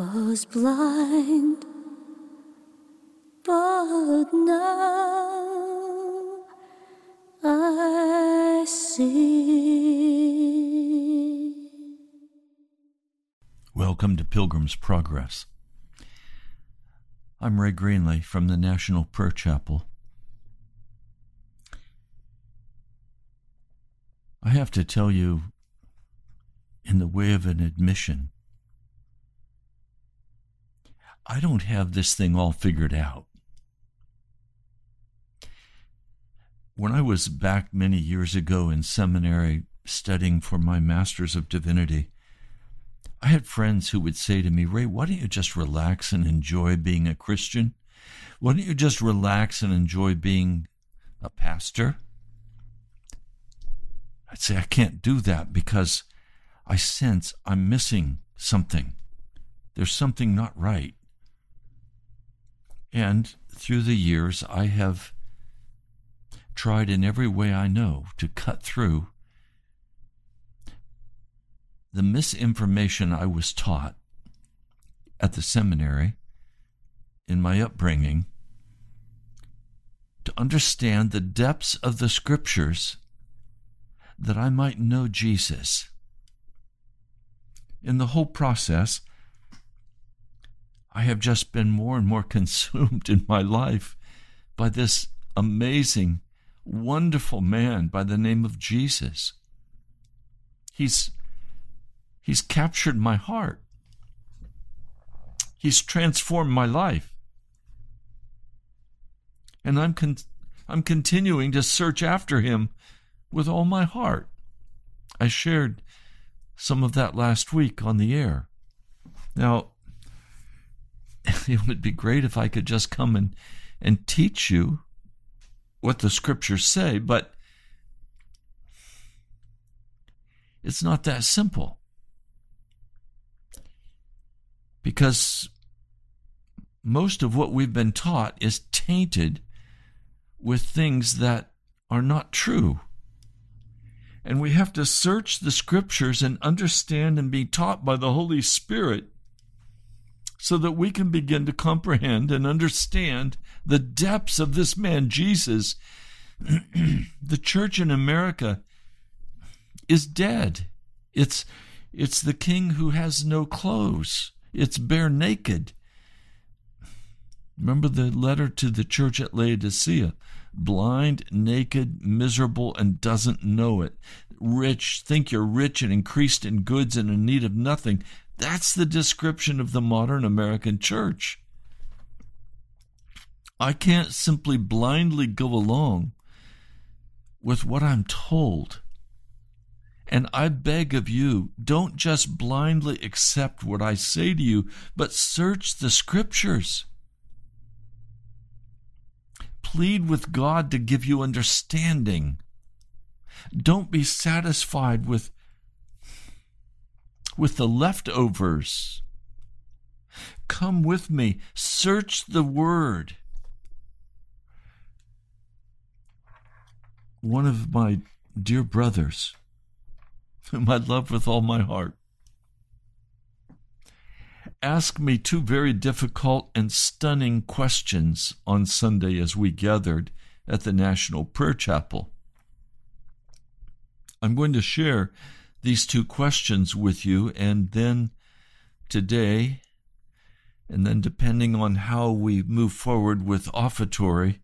Was blind, but now I see. Welcome to Pilgrim's Progress. I'm Ray Greenley from the National Prayer Chapel. I have to tell you, in the way of an admission, I don't have this thing all figured out. When I was back many years ago in seminary studying for my Master's of Divinity, I had friends who would say to me, Ray, why don't you just relax and enjoy being a Christian? Why don't you just relax and enjoy being a pastor? I'd say, I can't do that because I sense I'm missing something. There's something not right. And through the years, I have tried in every way I know to cut through the misinformation I was taught at the seminary in my upbringing to understand the depths of the scriptures that I might know Jesus. In the whole process, I have just been more and more consumed in my life by this amazing, wonderful man by the name of Jesus. He's he's captured my heart. He's transformed my life. And I'm con- I'm continuing to search after him with all my heart. I shared some of that last week on the air. Now, it would be great if I could just come and, and teach you what the scriptures say, but it's not that simple. Because most of what we've been taught is tainted with things that are not true. And we have to search the scriptures and understand and be taught by the Holy Spirit so that we can begin to comprehend and understand the depths of this man, Jesus. the church in America is dead. It's, it's the king who has no clothes, it's bare naked. Remember the letter to the church at Laodicea blind, naked, miserable, and doesn't know it. Rich, think you're rich and increased in goods and in need of nothing. That's the description of the modern American church. I can't simply blindly go along with what I'm told. And I beg of you, don't just blindly accept what I say to you, but search the scriptures plead with God to give you understanding. Don't be satisfied with, with the leftovers. Come with me, search the Word. One of my dear brothers, whom I love with all my heart, asked me two very difficult and stunning questions on Sunday as we gathered at the National Prayer Chapel. I'm going to share these two questions with you, and then today, and then depending on how we move forward with offertory,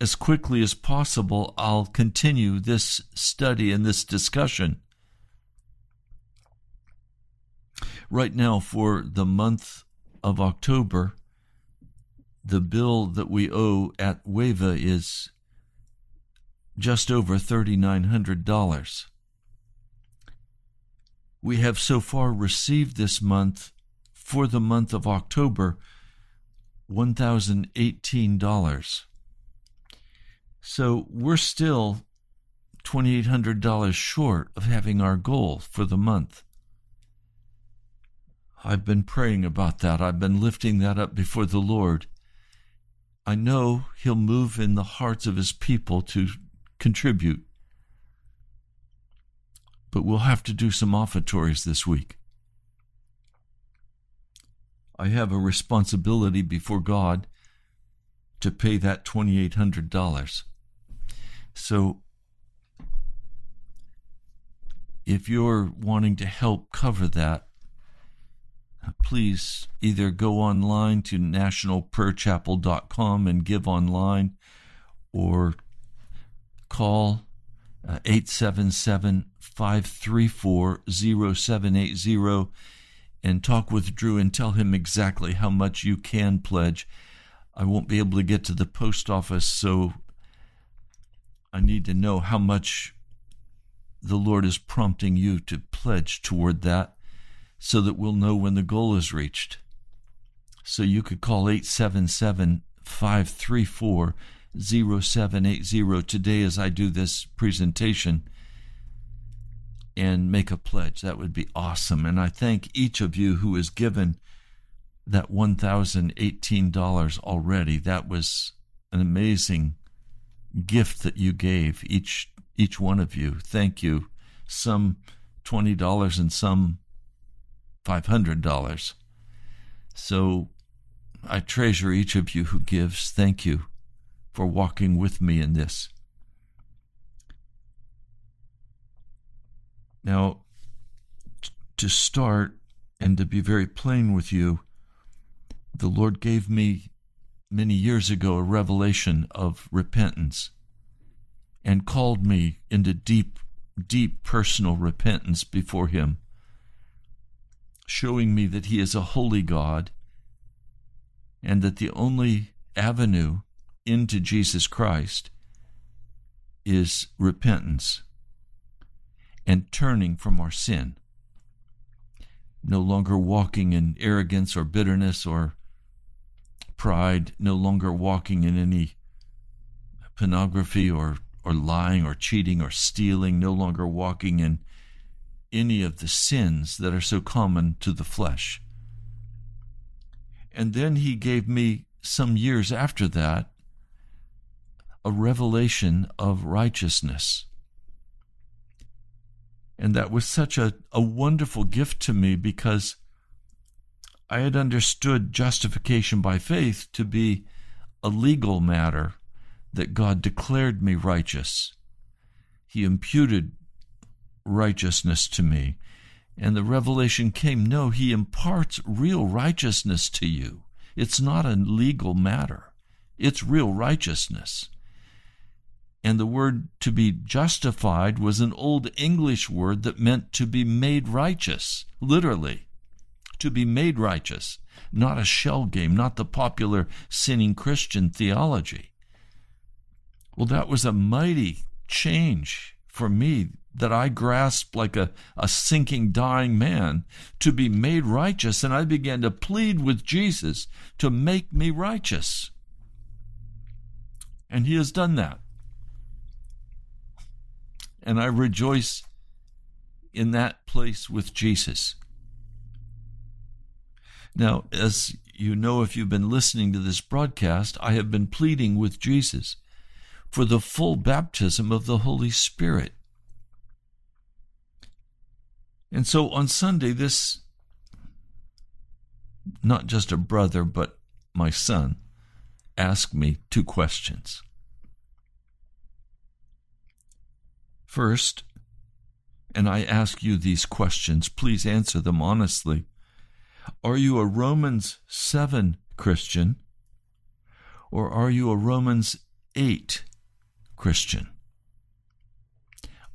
as quickly as possible, I'll continue this study and this discussion. right now for the month of October, the bill that we owe at WAVA is just over $3,900. We have so far received this month, for the month of October, $1,018. So we're still $2,800 short of having our goal for the month. I've been praying about that. I've been lifting that up before the Lord. I know He'll move in the hearts of His people to contribute. But we'll have to do some offertories this week. I have a responsibility before God to pay that $2,800. So if you're wanting to help cover that, please either go online to nationalprayerchapel.com and give online or call uh, 877 534 0780 and talk with Drew and tell him exactly how much you can pledge. I won't be able to get to the post office, so I need to know how much the Lord is prompting you to pledge toward that so that we'll know when the goal is reached. So you could call 877 534 0780 today as I do this presentation and make a pledge. That would be awesome. And I thank each of you who has given that $1,018 already. That was an amazing gift that you gave, each each one of you. Thank you. Some $20 and some $500. So I treasure each of you who gives. Thank you for walking with me in this. Now, to start and to be very plain with you, the Lord gave me many years ago a revelation of repentance and called me into deep, deep personal repentance before Him, showing me that He is a holy God and that the only avenue into Jesus Christ is repentance and turning from our sin. No longer walking in arrogance or bitterness or pride, no longer walking in any pornography or, or lying or cheating or stealing, no longer walking in any of the sins that are so common to the flesh. And then he gave me, some years after that, a revelation of righteousness. And that was such a, a wonderful gift to me because I had understood justification by faith to be a legal matter that God declared me righteous. He imputed righteousness to me. And the revelation came no, He imparts real righteousness to you. It's not a legal matter, it's real righteousness. And the word to be justified was an old English word that meant to be made righteous, literally. To be made righteous, not a shell game, not the popular sinning Christian theology. Well, that was a mighty change for me that I grasped like a, a sinking, dying man to be made righteous. And I began to plead with Jesus to make me righteous. And he has done that and I rejoice in that place with Jesus. Now, as you know, if you've been listening to this broadcast, I have been pleading with Jesus for the full baptism of the Holy Spirit. And so on Sunday, this, not just a brother, but my son, asked me two questions. First, and I ask you these questions, please answer them honestly. Are you a Romans 7 Christian or are you a Romans 8 Christian?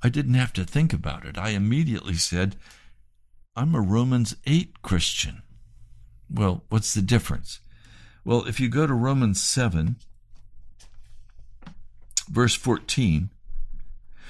I didn't have to think about it. I immediately said, I'm a Romans 8 Christian. Well, what's the difference? Well, if you go to Romans 7, verse 14,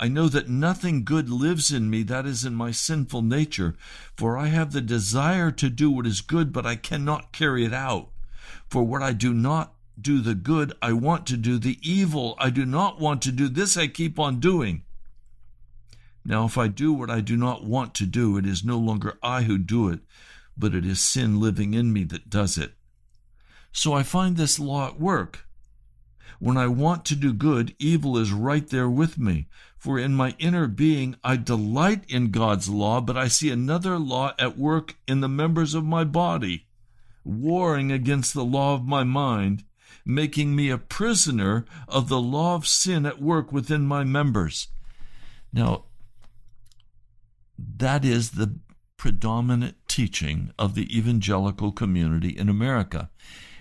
I know that nothing good lives in me, that is in my sinful nature, for I have the desire to do what is good, but I cannot carry it out. For what I do not do the good, I want to do the evil. I do not want to do this, I keep on doing. Now, if I do what I do not want to do, it is no longer I who do it, but it is sin living in me that does it. So I find this law at work. When I want to do good, evil is right there with me. For in my inner being I delight in God's law, but I see another law at work in the members of my body, warring against the law of my mind, making me a prisoner of the law of sin at work within my members. Now, that is the predominant teaching of the evangelical community in America.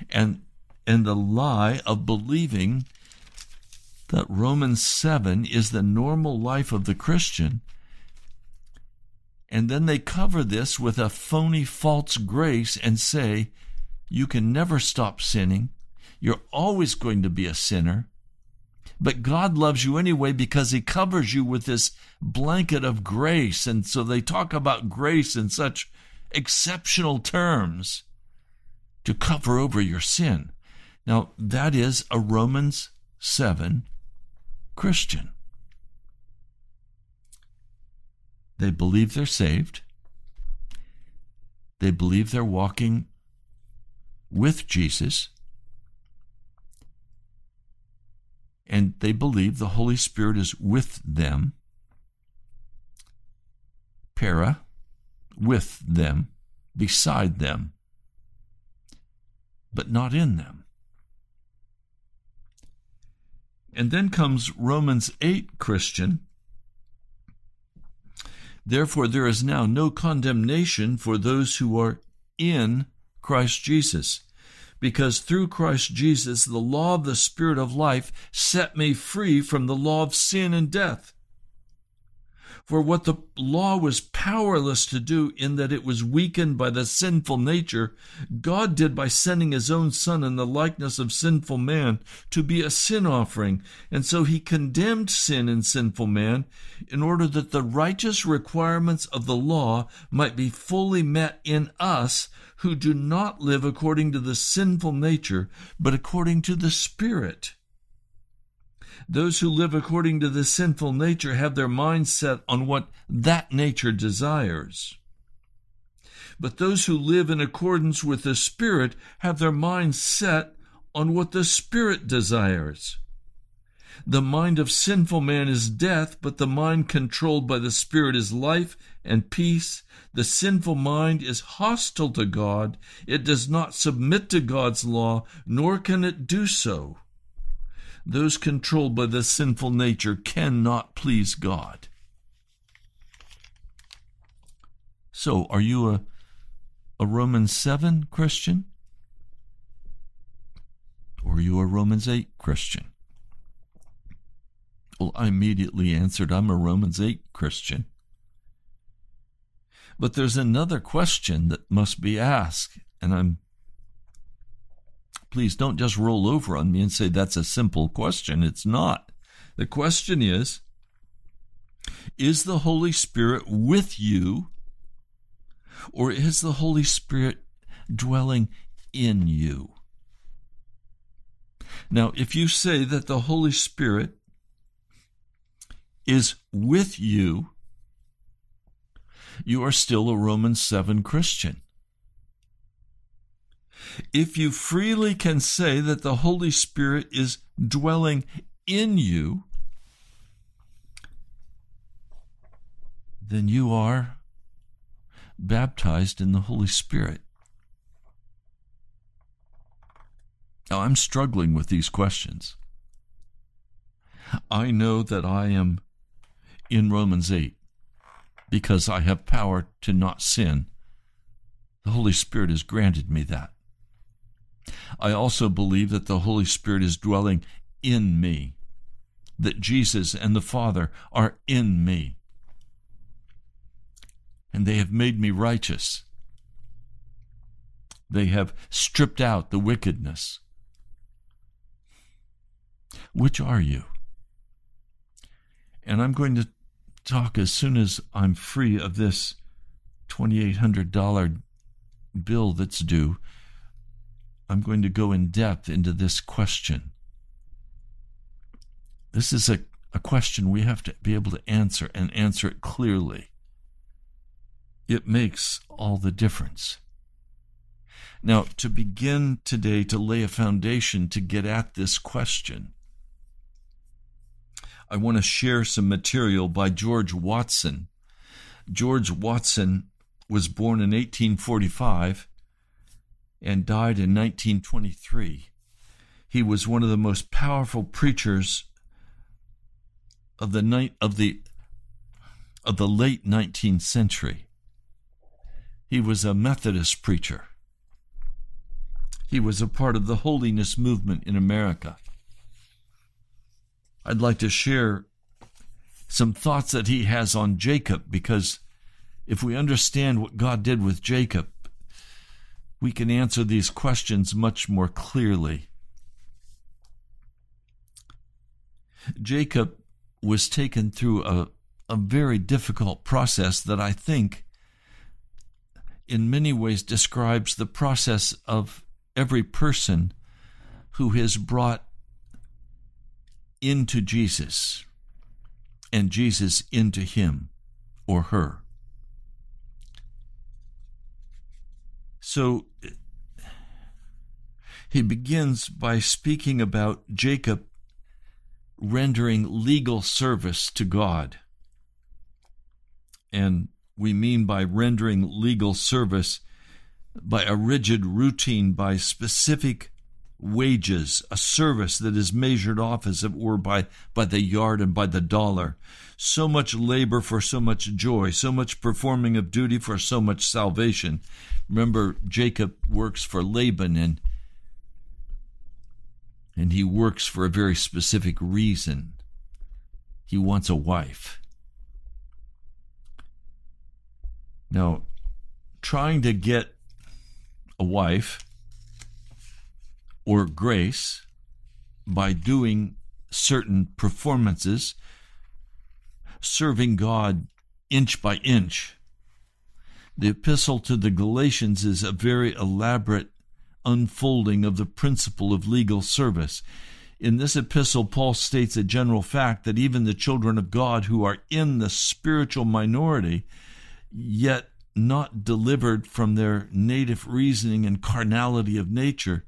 And and the lie of believing that Romans 7 is the normal life of the Christian. And then they cover this with a phony false grace and say, you can never stop sinning. You're always going to be a sinner. But God loves you anyway because He covers you with this blanket of grace. And so they talk about grace in such exceptional terms to cover over your sin. Now, that is a Romans 7 Christian. They believe they're saved. They believe they're walking with Jesus. And they believe the Holy Spirit is with them para, with them, beside them, but not in them. And then comes Romans 8, Christian. Therefore, there is now no condemnation for those who are in Christ Jesus because through Christ Jesus, the law of the Spirit of life set me free from the law of sin and death. For what the law was powerless to do, in that it was weakened by the sinful nature, God did by sending his own Son in the likeness of sinful man to be a sin offering. And so he condemned sin in sinful man in order that the righteous requirements of the law might be fully met in us who do not live according to the sinful nature, but according to the Spirit. Those who live according to the sinful nature have their minds set on what that nature desires. But those who live in accordance with the Spirit have their minds set on what the Spirit desires. The mind of sinful man is death, but the mind controlled by the Spirit is life and peace. The sinful mind is hostile to God. It does not submit to God's law, nor can it do so. Those controlled by the sinful nature cannot please God. So, are you a, a Romans 7 Christian? Or are you a Romans 8 Christian? Well, I immediately answered, I'm a Romans 8 Christian. But there's another question that must be asked, and I'm please don't just roll over on me and say that's a simple question. It's not. The question is Is the Holy Spirit with you, or is the Holy Spirit dwelling in you? Now, if you say that the Holy Spirit is with you, you are still a Romans 7 Christian. If you freely can say that the Holy Spirit is dwelling in you, then you are baptized in the Holy Spirit. Now, I'm struggling with these questions. I know that I am in Romans 8 because I have power to not sin. The Holy Spirit has granted me that. I also believe that the Holy Spirit is dwelling in me, that Jesus and the Father are in me, and they have made me righteous. They have stripped out the wickedness. Which are you? And I'm going to talk as soon as I'm free of this $2,800 bill that's due. I'm going to go in depth into this question. This is a, a question we have to be able to answer and answer it clearly. It makes all the difference. Now, to begin today to lay a foundation to get at this question, I want to share some material by George Watson. George Watson was born in 1845 and died in 1923. He was one of the most powerful preachers of the night of the of the late 19th century. He was a Methodist preacher. He was a part of the holiness movement in America. I'd like to share some thoughts that he has on Jacob because if we understand what God did with Jacob, we can answer these questions much more clearly. Jacob was taken through a, a very difficult process that I think in many ways describes the process of every person who has brought into Jesus and Jesus into him or her. So he begins by speaking about Jacob rendering legal service to God. And we mean by rendering legal service by a rigid routine, by specific wages, a service that is measured off, as it were, by, by the yard and by the dollar. So much labor for so much joy, so much performing of duty for so much salvation. Remember, Jacob works for Laban and and he works for a very specific reason. He wants a wife. Now, trying to get a wife or grace by doing certain performances, serving God inch by inch. The epistle to the Galatians is a very elaborate unfolding of the principle of legal service. In this epistle, Paul states a general fact that even the children of God who are in the spiritual minority, yet not delivered from their native reasoning and carnality of nature,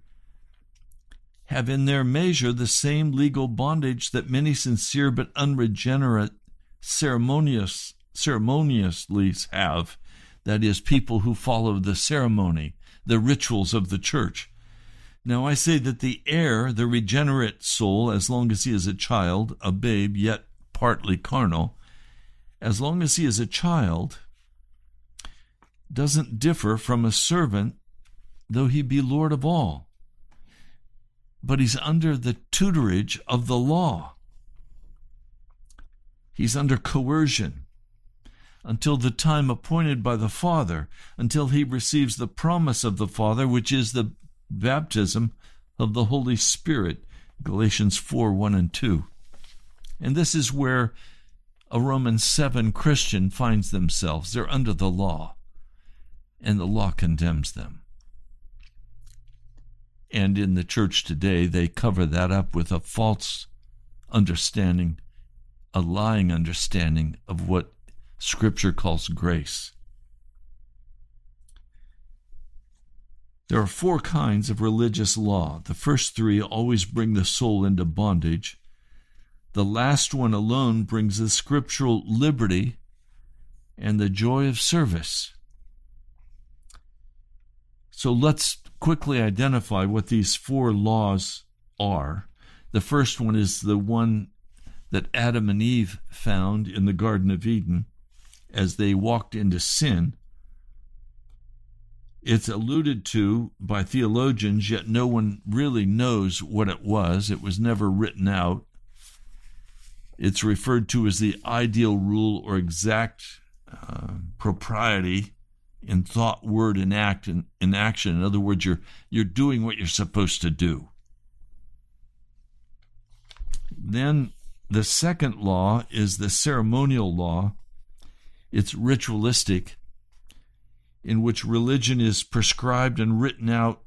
have in their measure the same legal bondage that many sincere but unregenerate ceremonious ceremoniously have that is people who follow the ceremony the rituals of the church. Now I say that the heir, the regenerate soul, as long as he is a child, a babe, yet partly carnal, as long as he is a child, doesn't differ from a servant, though he be Lord of all. But he's under the tutorage of the law. He's under coercion until the time appointed by the Father, until he receives the promise of the Father, which is the baptism of the Holy Spirit. Galatians 4 1 and 2. And this is where a Romans 7 Christian finds themselves. They're under the law, and the law condemns them. And in the church today, they cover that up with a false understanding, a lying understanding of what Scripture calls grace. There are four kinds of religious law. The first three always bring the soul into bondage. The last one alone brings the scriptural liberty and the joy of service. So let's quickly identify what these four laws are. The first one is the one that Adam and Eve found in the Garden of Eden as they walked into sin. It's alluded to by theologians, yet no one really knows what it was. It was never written out. It's referred to as the ideal rule or exact uh, propriety in thought, word, and act in, in action. In other words, you're you're doing what you're supposed to do. Then the second law is the ceremonial law, it's ritualistic, in which religion is prescribed and written out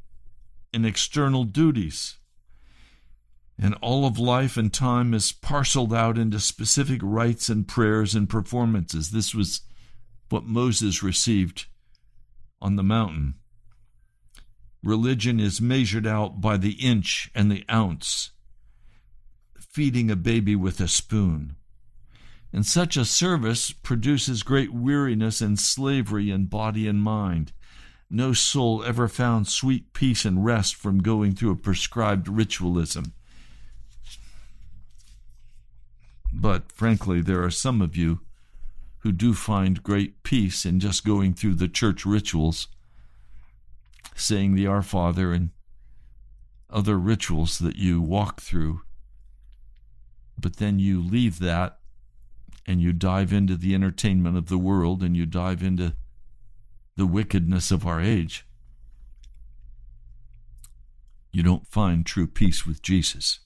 in external duties. And all of life and time is parceled out into specific rites and prayers and performances. This was what Moses received on the mountain. Religion is measured out by the inch and the ounce, feeding a baby with a spoon. And such a service produces great weariness and slavery in body and mind. No soul ever found sweet peace and rest from going through a prescribed ritualism. But frankly, there are some of you who do find great peace in just going through the church rituals, saying the Our Father and other rituals that you walk through. But then you leave that and you dive into the entertainment of the world and you dive into the wickedness of our age, you don't find true peace with Jesus.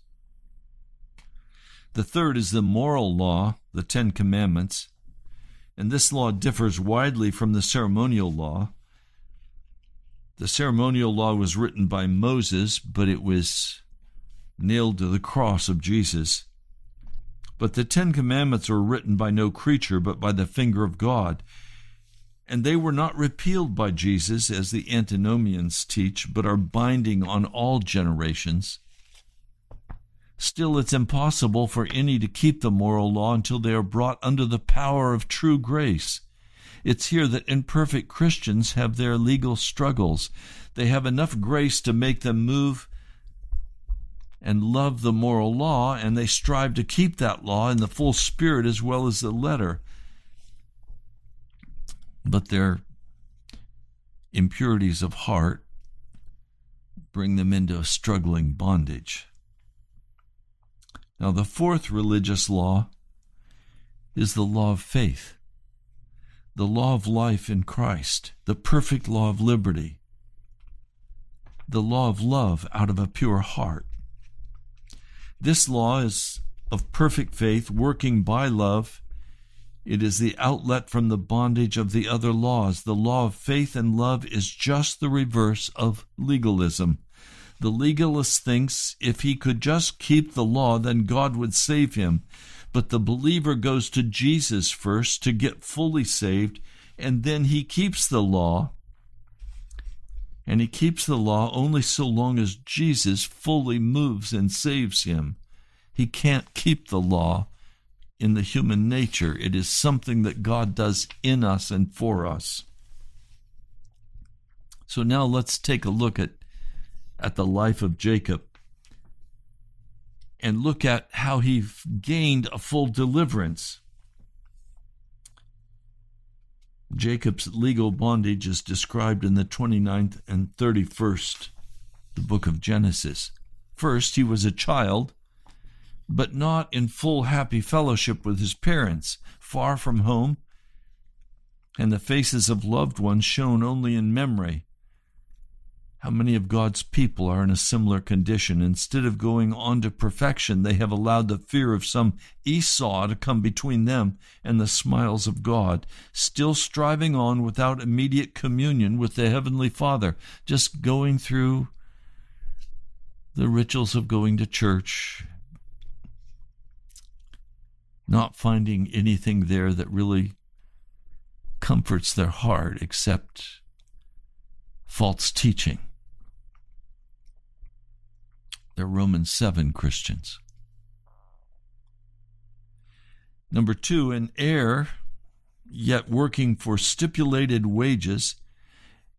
The third is the moral law, the Ten Commandments, and this law differs widely from the ceremonial law. The ceremonial law was written by Moses, but it was nailed to the cross of Jesus. But the Ten Commandments were written by no creature, but by the finger of God. And they were not repealed by Jesus, as the antinomians teach, but are binding on all generations. Still, it's impossible for any to keep the moral law until they are brought under the power of true grace. It's here that imperfect Christians have their legal struggles. They have enough grace to make them move and love the moral law, and they strive to keep that law in the full spirit as well as the letter. But their impurities of heart bring them into a struggling bondage. Now, the fourth religious law is the law of faith, the law of life in Christ, the perfect law of liberty, the law of love out of a pure heart. This law is of perfect faith, working by love. It is the outlet from the bondage of the other laws. The law of faith and love is just the reverse of legalism. The legalist thinks if he could just keep the law, then God would save him. But the believer goes to Jesus first to get fully saved, and then he keeps the law. And he keeps the law only so long as Jesus fully moves and saves him. He can't keep the law in the human nature. It is something that God does in us and for us. So now let's take a look at, at the life of Jacob and look at how he gained a full deliverance. Jacob's legal bondage is described in the 29th and 31st, the book of Genesis. First, he was a child, but not in full happy fellowship with his parents, far from home, and the faces of loved ones shown only in memory. How many of God's people are in a similar condition? Instead of going on to perfection, they have allowed the fear of some Esau to come between them and the smiles of God, still striving on without immediate communion with the Heavenly Father, just going through the rituals of going to church, not finding anything there that really comforts their heart except false teaching. They're Romans 7 Christians. Number two, an heir, yet working for stipulated wages,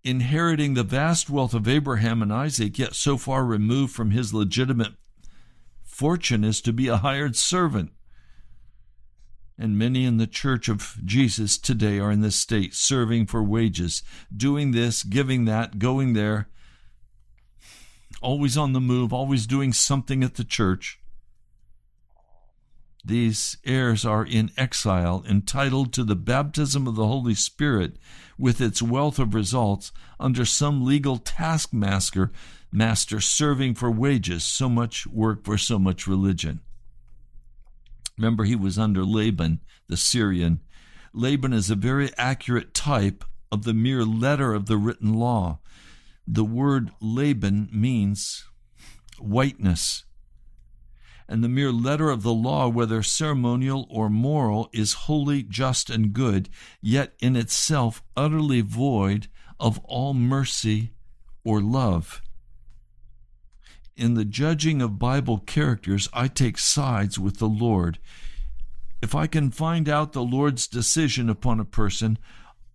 inheriting the vast wealth of Abraham and Isaac, yet so far removed from his legitimate fortune as to be a hired servant. And many in the church of Jesus today are in this state, serving for wages, doing this, giving that, going there, always on the move, always doing something at the church. These heirs are in exile, entitled to the baptism of the Holy Spirit with its wealth of results under some legal taskmaster master serving for wages, so much work for so much religion. Remember, he was under Laban, the Syrian. Laban is a very accurate type of the mere letter of the written law. The word Laban means whiteness. And the mere letter of the law, whether ceremonial or moral, is holy, just, and good, yet in itself utterly void of all mercy or love in the judging of Bible characters, I take sides with the Lord. If I can find out the Lord's decision upon a person,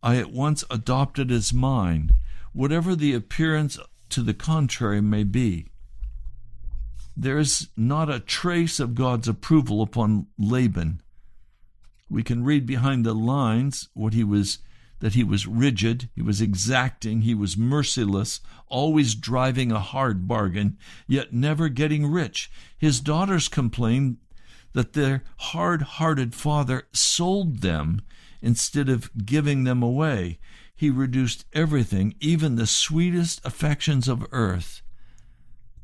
I at once adopt it as mine, whatever the appearance to the contrary may be. There is not a trace of God's approval upon Laban. We can read behind the lines what he was that he was rigid, he was exacting, he was merciless, always driving a hard bargain, yet never getting rich. His daughters complained that their hard hearted father sold them instead of giving them away. He reduced everything, even the sweetest affections of earth,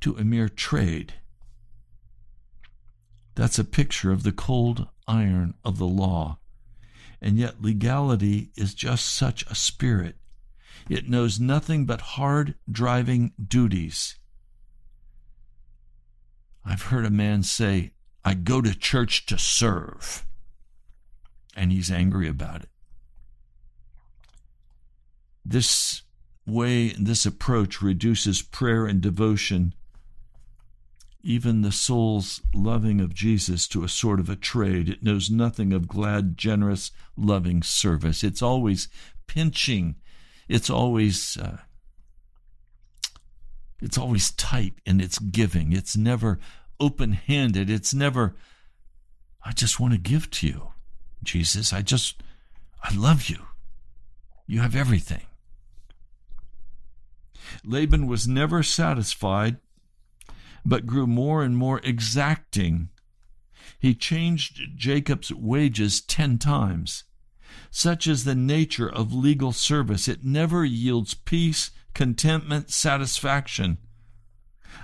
to a mere trade. That's a picture of the cold iron of the law and yet legality is just such a spirit. It knows nothing but hard driving duties. I've heard a man say, I go to church to serve, and he's angry about it. This way, this approach reduces prayer and devotion even the soul's loving of Jesus to a sort of a trade. It knows nothing of glad, generous, loving service. It's always pinching. It's always uh, it's always tight in its giving. It's never open-handed. It's never I just want to give to you, Jesus. I just I love you. You have everything. Laban was never satisfied but grew more and more exacting. He changed Jacob's wages ten times. Such is the nature of legal service. It never yields peace, contentment, satisfaction.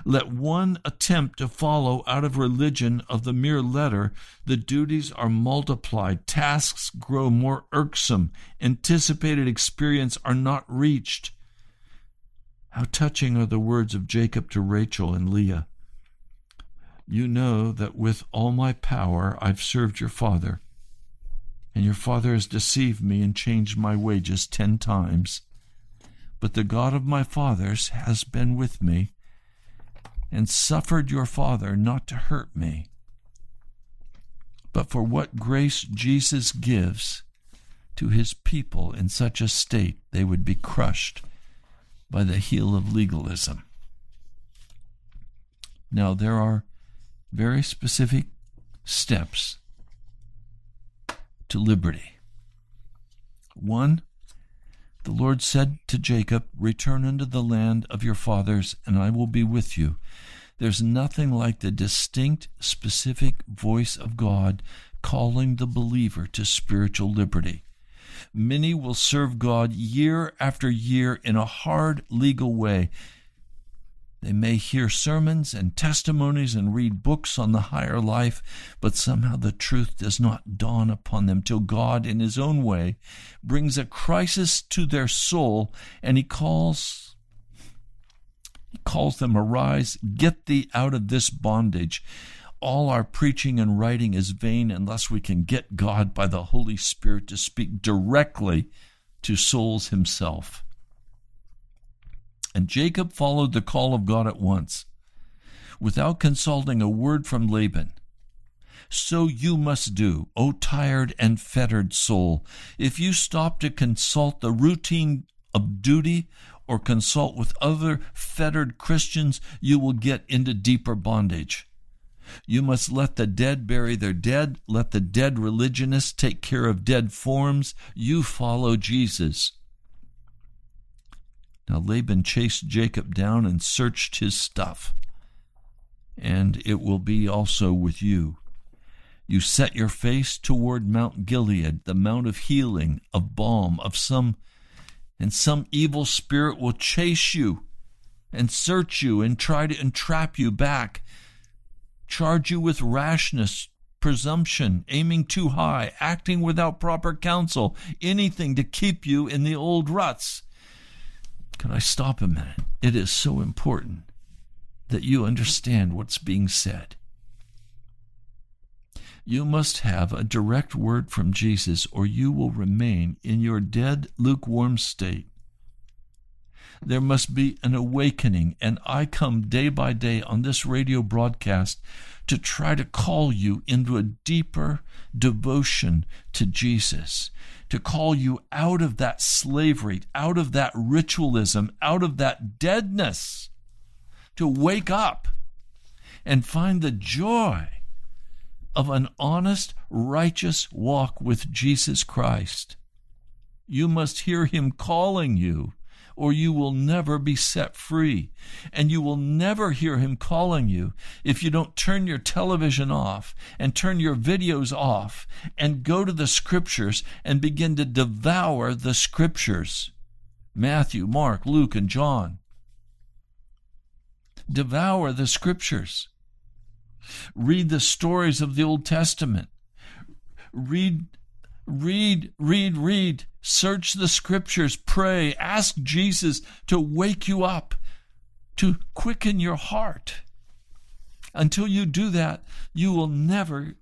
Let one attempt to follow out of religion of the mere letter, the duties are multiplied, tasks grow more irksome, anticipated experience are not reached. How touching are the words of Jacob to Rachel and Leah. You know that with all my power I've served your father, and your father has deceived me and changed my wages ten times. But the God of my fathers has been with me and suffered your father not to hurt me. But for what grace Jesus gives to his people in such a state, they would be crushed by the heel of legalism. Now, there are very specific steps to liberty. One, the Lord said to Jacob, Return unto the land of your fathers, and I will be with you. There's nothing like the distinct, specific voice of God calling the believer to spiritual liberty. Many will serve God year after year in a hard legal way. They may hear sermons and testimonies and read books on the higher life, but somehow the truth does not dawn upon them till God, in His own way, brings a crisis to their soul and He calls. He calls them, Arise, get thee out of this bondage all our preaching and writing is vain unless we can get God by the Holy Spirit to speak directly to souls himself. And Jacob followed the call of God at once, without consulting a word from Laban. So you must do, O tired and fettered soul. If you stop to consult the routine of duty or consult with other fettered Christians, you will get into deeper bondage. You must let the dead bury their dead. Let the dead religionists take care of dead forms. You follow Jesus. Now Laban chased Jacob down and searched his stuff. And it will be also with you. You set your face toward Mount Gilead, the mount of healing, of balm, of some, and some evil spirit will chase you and search you and try to entrap you back charge you with rashness, presumption, aiming too high, acting without proper counsel, anything to keep you in the old ruts. Can I stop a minute? It is so important that you understand what's being said. You must have a direct word from Jesus, or you will remain in your dead, lukewarm state. There must be an awakening. And I come day by day on this radio broadcast to try to call you into a deeper devotion to Jesus, to call you out of that slavery, out of that ritualism, out of that deadness, to wake up and find the joy of an honest, righteous walk with Jesus Christ. You must hear him calling you or you will never be set free. And you will never hear him calling you if you don't turn your television off and turn your videos off and go to the scriptures and begin to devour the scriptures Matthew, Mark, Luke, and John. Devour the scriptures. Read the stories of the Old Testament. Read Read, read, read. Search the scriptures. Pray. Ask Jesus to wake you up, to quicken your heart. Until you do that, you will never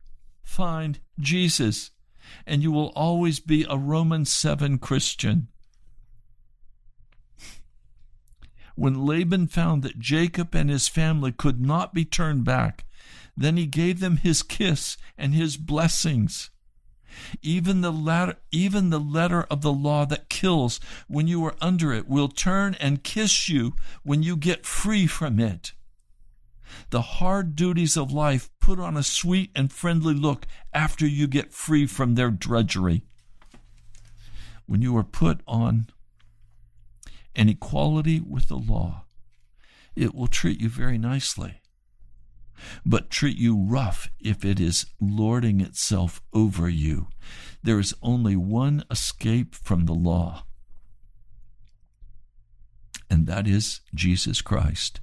find Jesus, and you will always be a Romans 7 Christian. When Laban found that Jacob and his family could not be turned back, then he gave them his kiss and his blessings. Even the letter, even the letter of the law that kills when you are under it will turn and kiss you when you get free from it. The hard duties of life put on a sweet and friendly look after you get free from their drudgery. When you are put on an equality with the law, it will treat you very nicely, but treat you rough if it is lording itself over you. There is only one escape from the law, and that is Jesus Christ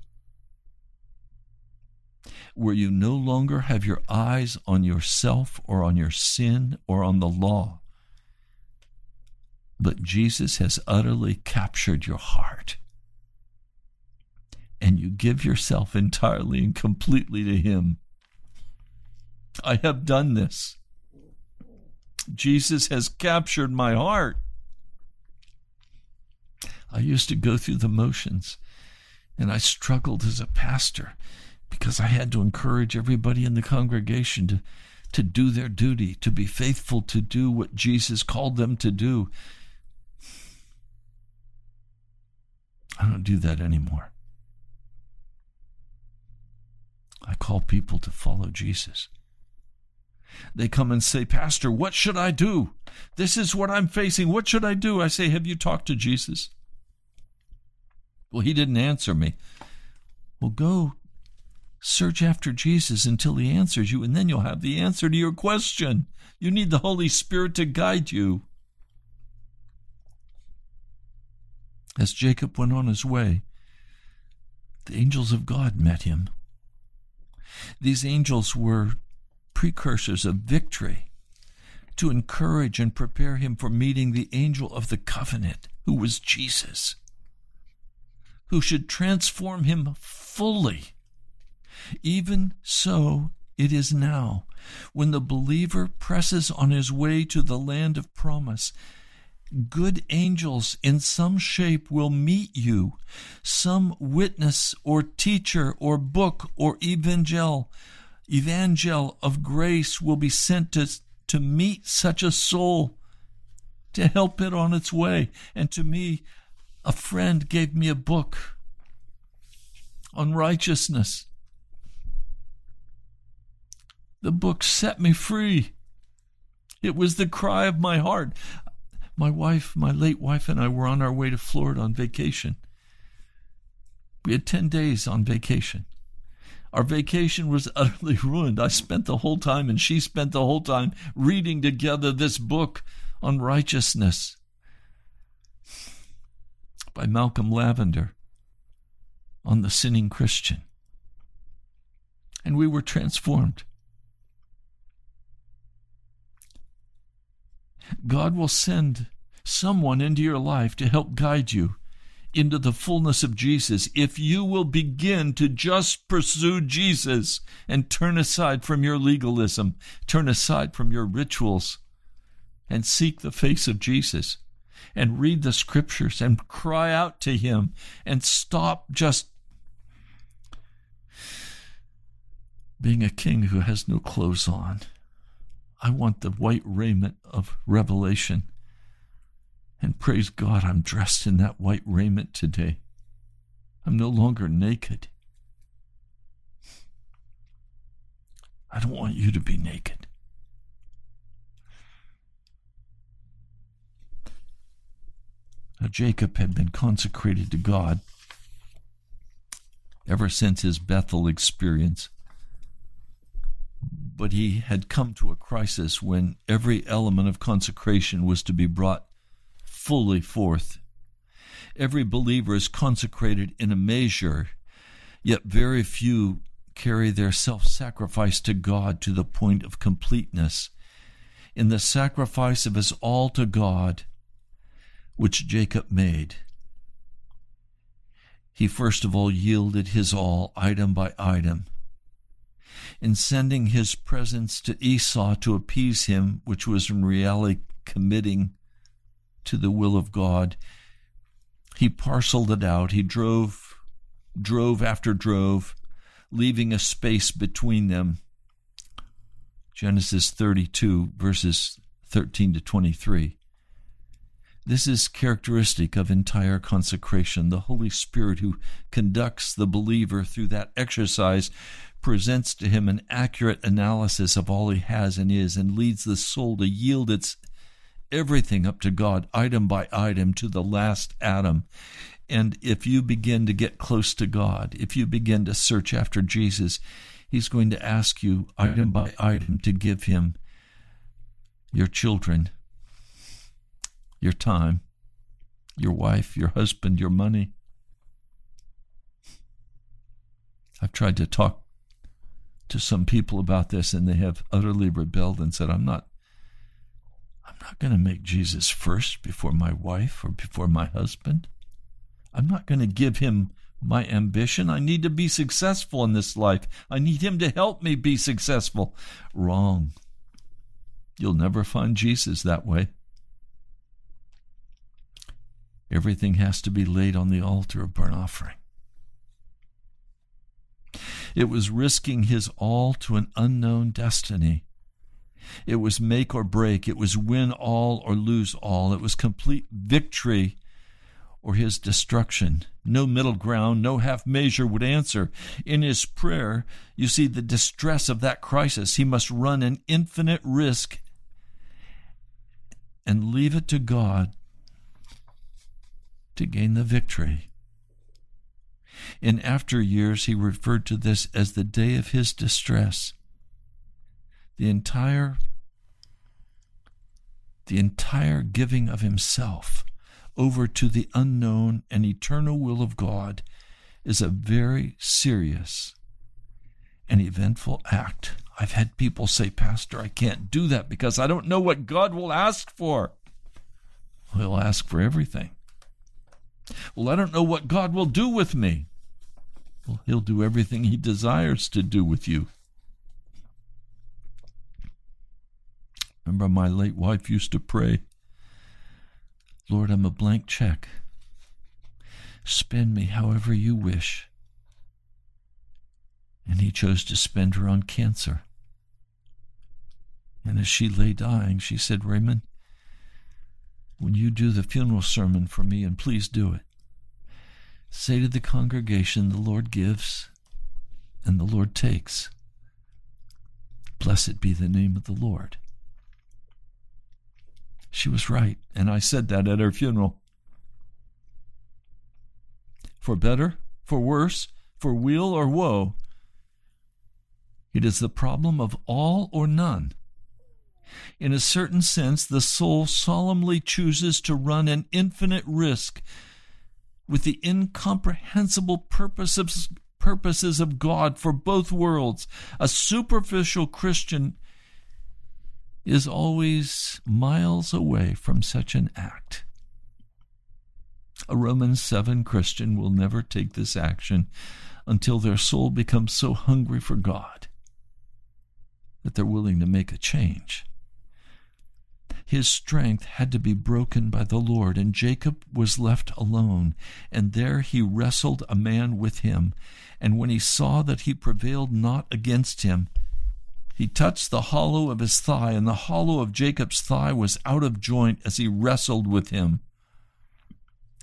where you no longer have your eyes on yourself or on your sin or on the law. But Jesus has utterly captured your heart. And you give yourself entirely and completely to Him. I have done this. Jesus has captured my heart. I used to go through the motions, and I struggled as a pastor because I had to encourage everybody in the congregation to, to do their duty, to be faithful to do what Jesus called them to do. I don't do that anymore. I call people to follow Jesus. They come and say, Pastor, what should I do? This is what I'm facing. What should I do? I say, Have you talked to Jesus? Well, he didn't answer me. Well, go Search after Jesus until he answers you, and then you'll have the answer to your question. You need the Holy Spirit to guide you. As Jacob went on his way, the angels of God met him. These angels were precursors of victory to encourage and prepare him for meeting the angel of the covenant, who was Jesus, who should transform him fully even so, it is now, when the believer presses on his way to the land of promise. Good angels in some shape will meet you. Some witness or teacher or book or evangel, evangel of grace will be sent to, to meet such a soul, to help it on its way. And to me, a friend gave me a book on righteousness. The book set me free. It was the cry of my heart. My wife, my late wife, and I were on our way to Florida on vacation. We had 10 days on vacation. Our vacation was utterly ruined. I spent the whole time, and she spent the whole time reading together this book on righteousness by Malcolm Lavender on the sinning Christian. And we were transformed. God will send someone into your life to help guide you into the fullness of Jesus if you will begin to just pursue Jesus and turn aside from your legalism, turn aside from your rituals, and seek the face of Jesus and read the scriptures and cry out to Him and stop just being a king who has no clothes on. I want the white raiment of revelation. And praise God, I'm dressed in that white raiment today. I'm no longer naked. I don't want you to be naked. Now, Jacob had been consecrated to God ever since his Bethel experience but he had come to a crisis when every element of consecration was to be brought fully forth. Every believer is consecrated in a measure, yet very few carry their self sacrifice to God to the point of completeness. In the sacrifice of his all to God, which Jacob made, he first of all yielded his all, item by item in sending his presents to Esau to appease him, which was in reality committing to the will of God, He parceled it out. He drove, drove after drove, leaving a space between them. Genesis 32, verses 13 to 23. This is characteristic of entire consecration. The Holy Spirit, who conducts the believer through that exercise, presents to him an accurate analysis of all he has and is, and leads the soul to yield its everything up to God, item by item, to the last atom. And if you begin to get close to God, if you begin to search after Jesus, He's going to ask you, item by item, to give Him your children, your time, your wife, your husband, your money. I've tried to talk to some people about this, and they have utterly rebelled and said, I'm not I'm not going to make Jesus first before my wife or before my husband. I'm not going to give him my ambition. I need to be successful in this life. I need him to help me be successful. Wrong. You'll never find Jesus that way. Everything has to be laid on the altar of burnt offering. It was risking his all to an unknown destiny. It was make or break. It was win all or lose all. It was complete victory or his destruction. No middle ground, no half measure would answer. In his prayer, you see the distress of that crisis. He must run an infinite risk and leave it to God to gain the victory. In after years, he referred to this as the day of his distress the entire the entire giving of himself over to the unknown and eternal will of God is a very serious and eventful act. I've had people say, Pastor, I can't do that because I don't know what God will ask for. He'll ask for everything. Well, I don't know what God will do with me. Well, He'll do everything He desires to do with you. Remember, my late wife used to pray, Lord, I'm a blank check. Spend me however you wish. And he chose to spend her on cancer. And as she lay dying, she said, Raymond, when you do the funeral sermon for me, and please do it, say to the congregation, the Lord gives and the Lord takes. Blessed be the name of the Lord. She was right, and I said that at her funeral. For better, for worse, for weal or woe, it is the problem of all or none. In a certain sense, the soul solemnly chooses to run an infinite risk with the incomprehensible purposes, purposes of God for both worlds. A superficial Christian is always miles away from such an act. A Romans 7 Christian will never take this action until their soul becomes so hungry for God that they're willing to make a change. His strength had to be broken by the Lord, and Jacob was left alone. And there he wrestled a man with him. And when he saw that he prevailed not against him, he touched the hollow of his thigh, and the hollow of Jacob's thigh was out of joint as he wrestled with him.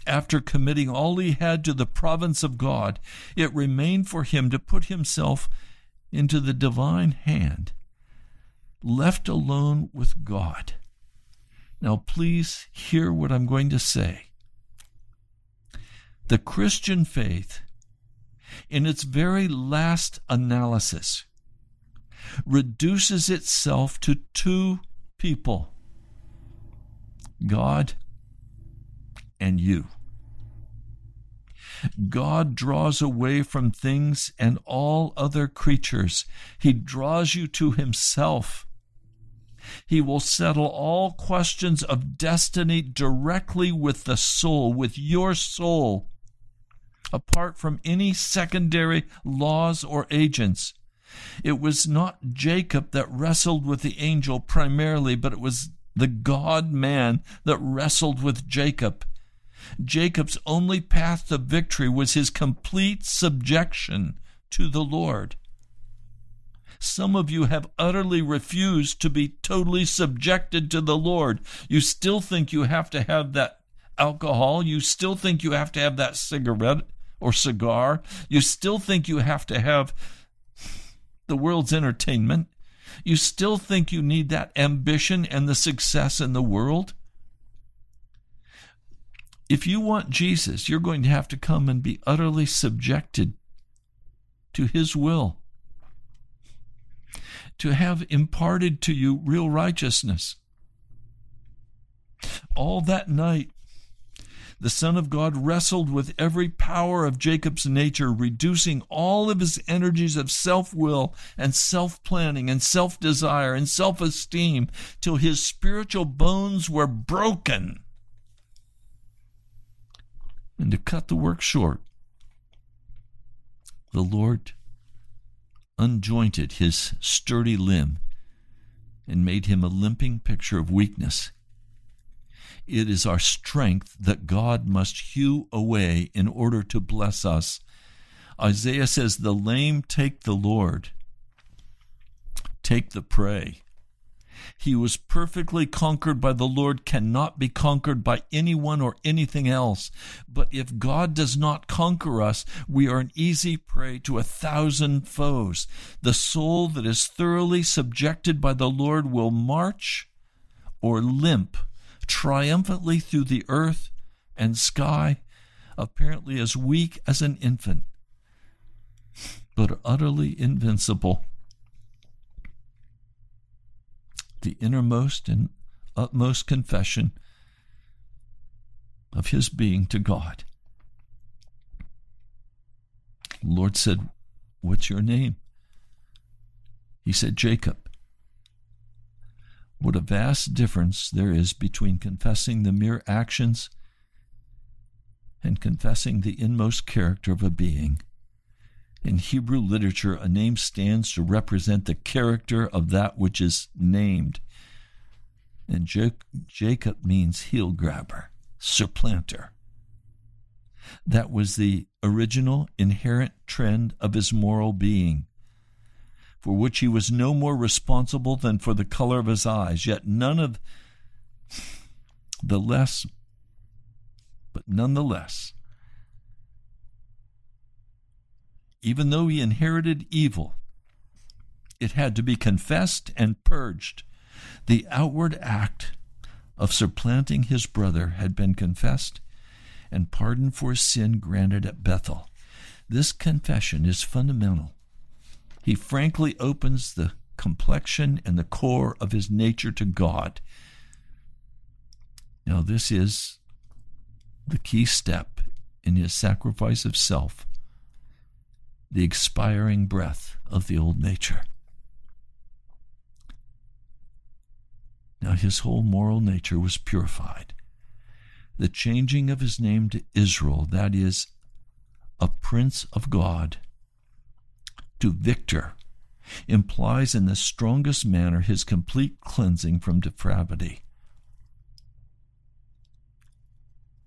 After committing all he had to the province of God, it remained for him to put himself into the divine hand, left alone with God. Now, please hear what I'm going to say. The Christian faith, in its very last analysis, reduces itself to two people God and you. God draws away from things and all other creatures. He draws you to Himself. He will settle all questions of destiny directly with the soul, with your soul, apart from any secondary laws or agents. It was not Jacob that wrestled with the angel primarily, but it was the God man that wrestled with Jacob. Jacob's only path to victory was his complete subjection to the Lord. Some of you have utterly refused to be totally subjected to the Lord. You still think you have to have that alcohol. You still think you have to have that cigarette or cigar. You still think you have to have the world's entertainment. You still think you need that ambition and the success in the world. If you want Jesus, you're going to have to come and be utterly subjected to His will, to have imparted to you real righteousness. All that night, the Son of God wrestled with every power of Jacob's nature, reducing all of his energies of self will and self planning and self desire and self esteem till his spiritual bones were broken. And to cut the work short, the Lord unjointed his sturdy limb and made him a limping picture of weakness it is our strength that God must hew away in order to bless us. Isaiah says, The lame take the Lord, take the prey. He was perfectly conquered by the Lord, cannot be conquered by anyone or anything else. But if God does not conquer us, we are an easy prey to a thousand foes. The soul that is thoroughly subjected by the Lord will march or limp triumphantly through the earth and sky, apparently as weak as an infant, but utterly invincible. The innermost and utmost confession of his being to God. The Lord said, What's your name? He said, Jacob. What a vast difference there is between confessing the mere actions and confessing the inmost character of a being. In Hebrew literature, a name stands to represent the character of that which is named. And Jacob means heel grabber, supplanter. That was the original inherent trend of his moral being for which he was no more responsible than for the color of his eyes, yet none of the less, but nonetheless, even though he inherited evil, it had to be confessed and purged. The outward act of supplanting his brother had been confessed and pardon for sin granted at Bethel. This confession is fundamental he frankly opens the complexion and the core of his nature to God. Now, this is the key step in his sacrifice of self, the expiring breath of the old nature. Now, his whole moral nature was purified. The changing of his name to Israel, that is, a prince of God, to victor implies in the strongest manner his complete cleansing from depravity.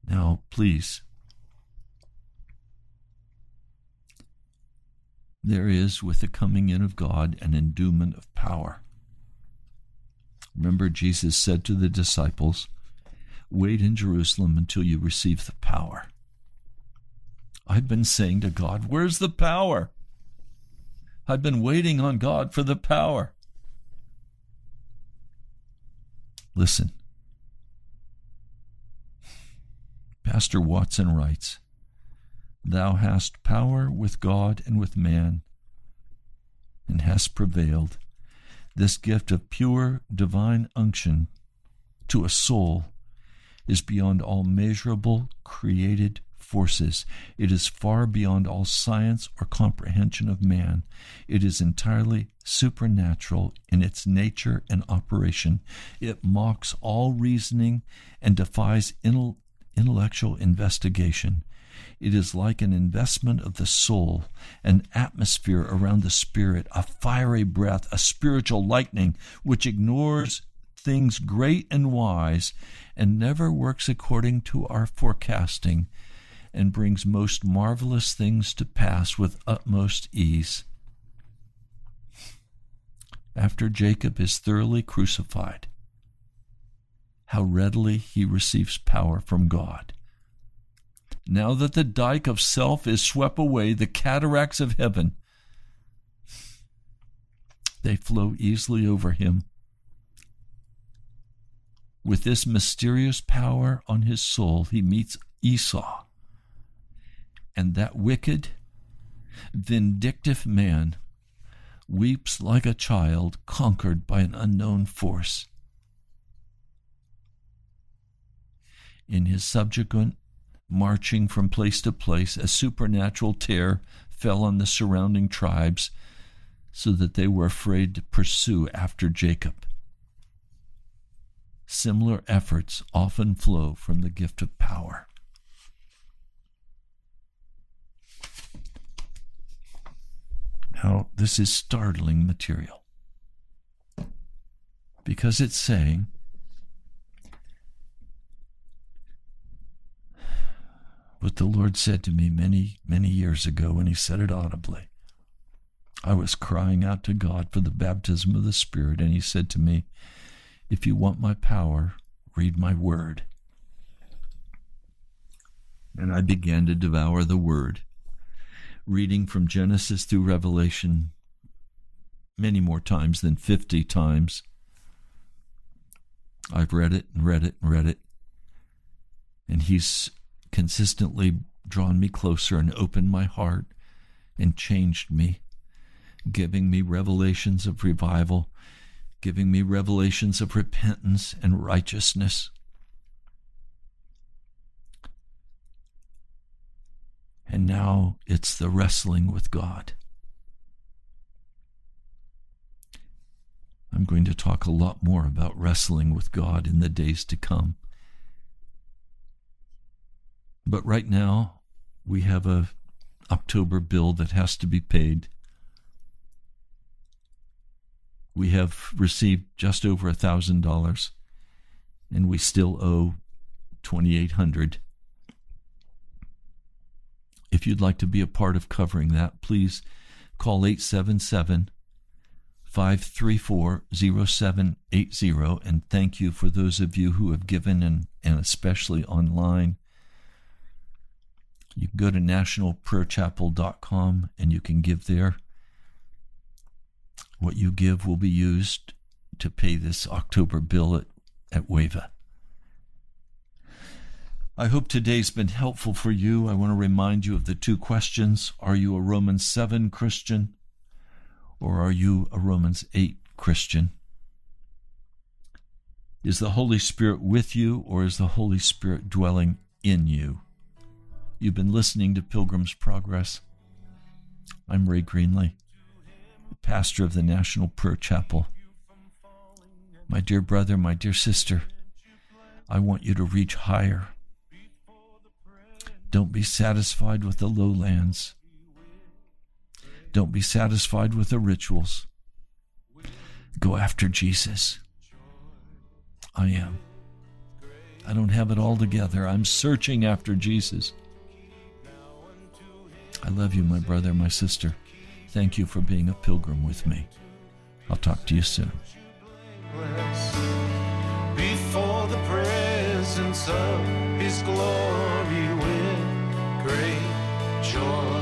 Now, please, there is, with the coming in of God, an endowment of power. Remember, Jesus said to the disciples, Wait in Jerusalem until you receive the power. I've been saying to God, Where's the power? I've been waiting on God for the power. Listen. Pastor Watson writes Thou hast power with God and with man, and hast prevailed. This gift of pure divine unction to a soul is beyond all measurable created forces. It is far beyond all science or comprehension of man. It is entirely supernatural in its nature and operation. It mocks all reasoning and defies intellectual investigation. It is like an investment of the soul, an atmosphere around the spirit, a fiery breath, a spiritual lightning which ignores things great and wise, and never works according to our forecasting, and brings most marvelous things to pass with utmost ease. After Jacob is thoroughly crucified, how readily he receives power from God. Now that the dike of self is swept away, the cataracts of heaven, they flow easily over him. With this mysterious power on his soul, he meets Esau. And that wicked, vindictive man weeps like a child conquered by an unknown force. In his subsequent marching from place to place, a supernatural terror fell on the surrounding tribes so that they were afraid to pursue after Jacob. Similar efforts often flow from the gift of power. Now, this is startling material because it's saying the Lord said to me many, many years ago and He said it audibly. I was crying out to God for the baptism of the Spirit, and He said to me, If you want my power, read my word. And I began to devour the word, reading from Genesis through Revelation many more times than 50 times. I've read it and read it and read it. And He's consistently drawn me closer and opened my heart and changed me, giving me revelations of revival, giving me revelations of repentance and righteousness. And now it's the wrestling with God. I'm going to talk a lot more about wrestling with God in the days to come. But right now, we have a October bill that has to be paid. We have received just over a thousand dollars, and we still owe twenty eight hundred. If you'd like to be a part of covering that, please call 877 534 0780. And thank you for those of you who have given, and, and especially online. You can go to nationalprayerchapel.com and you can give there. What you give will be used to pay this October bill at, at WAVA. I hope today's been helpful for you. I want to remind you of the two questions Are you a Romans 7 Christian or are you a Romans 8 Christian? Is the Holy Spirit with you or is the Holy Spirit dwelling in you? You've been listening to Pilgrim's Progress. I'm Ray Greenley, pastor of the National Prayer Chapel. My dear brother, my dear sister, I want you to reach higher. Don't be satisfied with the lowlands. Don't be satisfied with the rituals. Go after Jesus. I am. I don't have it all together. I'm searching after Jesus. I love you, my brother, my sister. Thank you for being a pilgrim with me. I'll talk to you soon. Before the presence of His glory with great joy,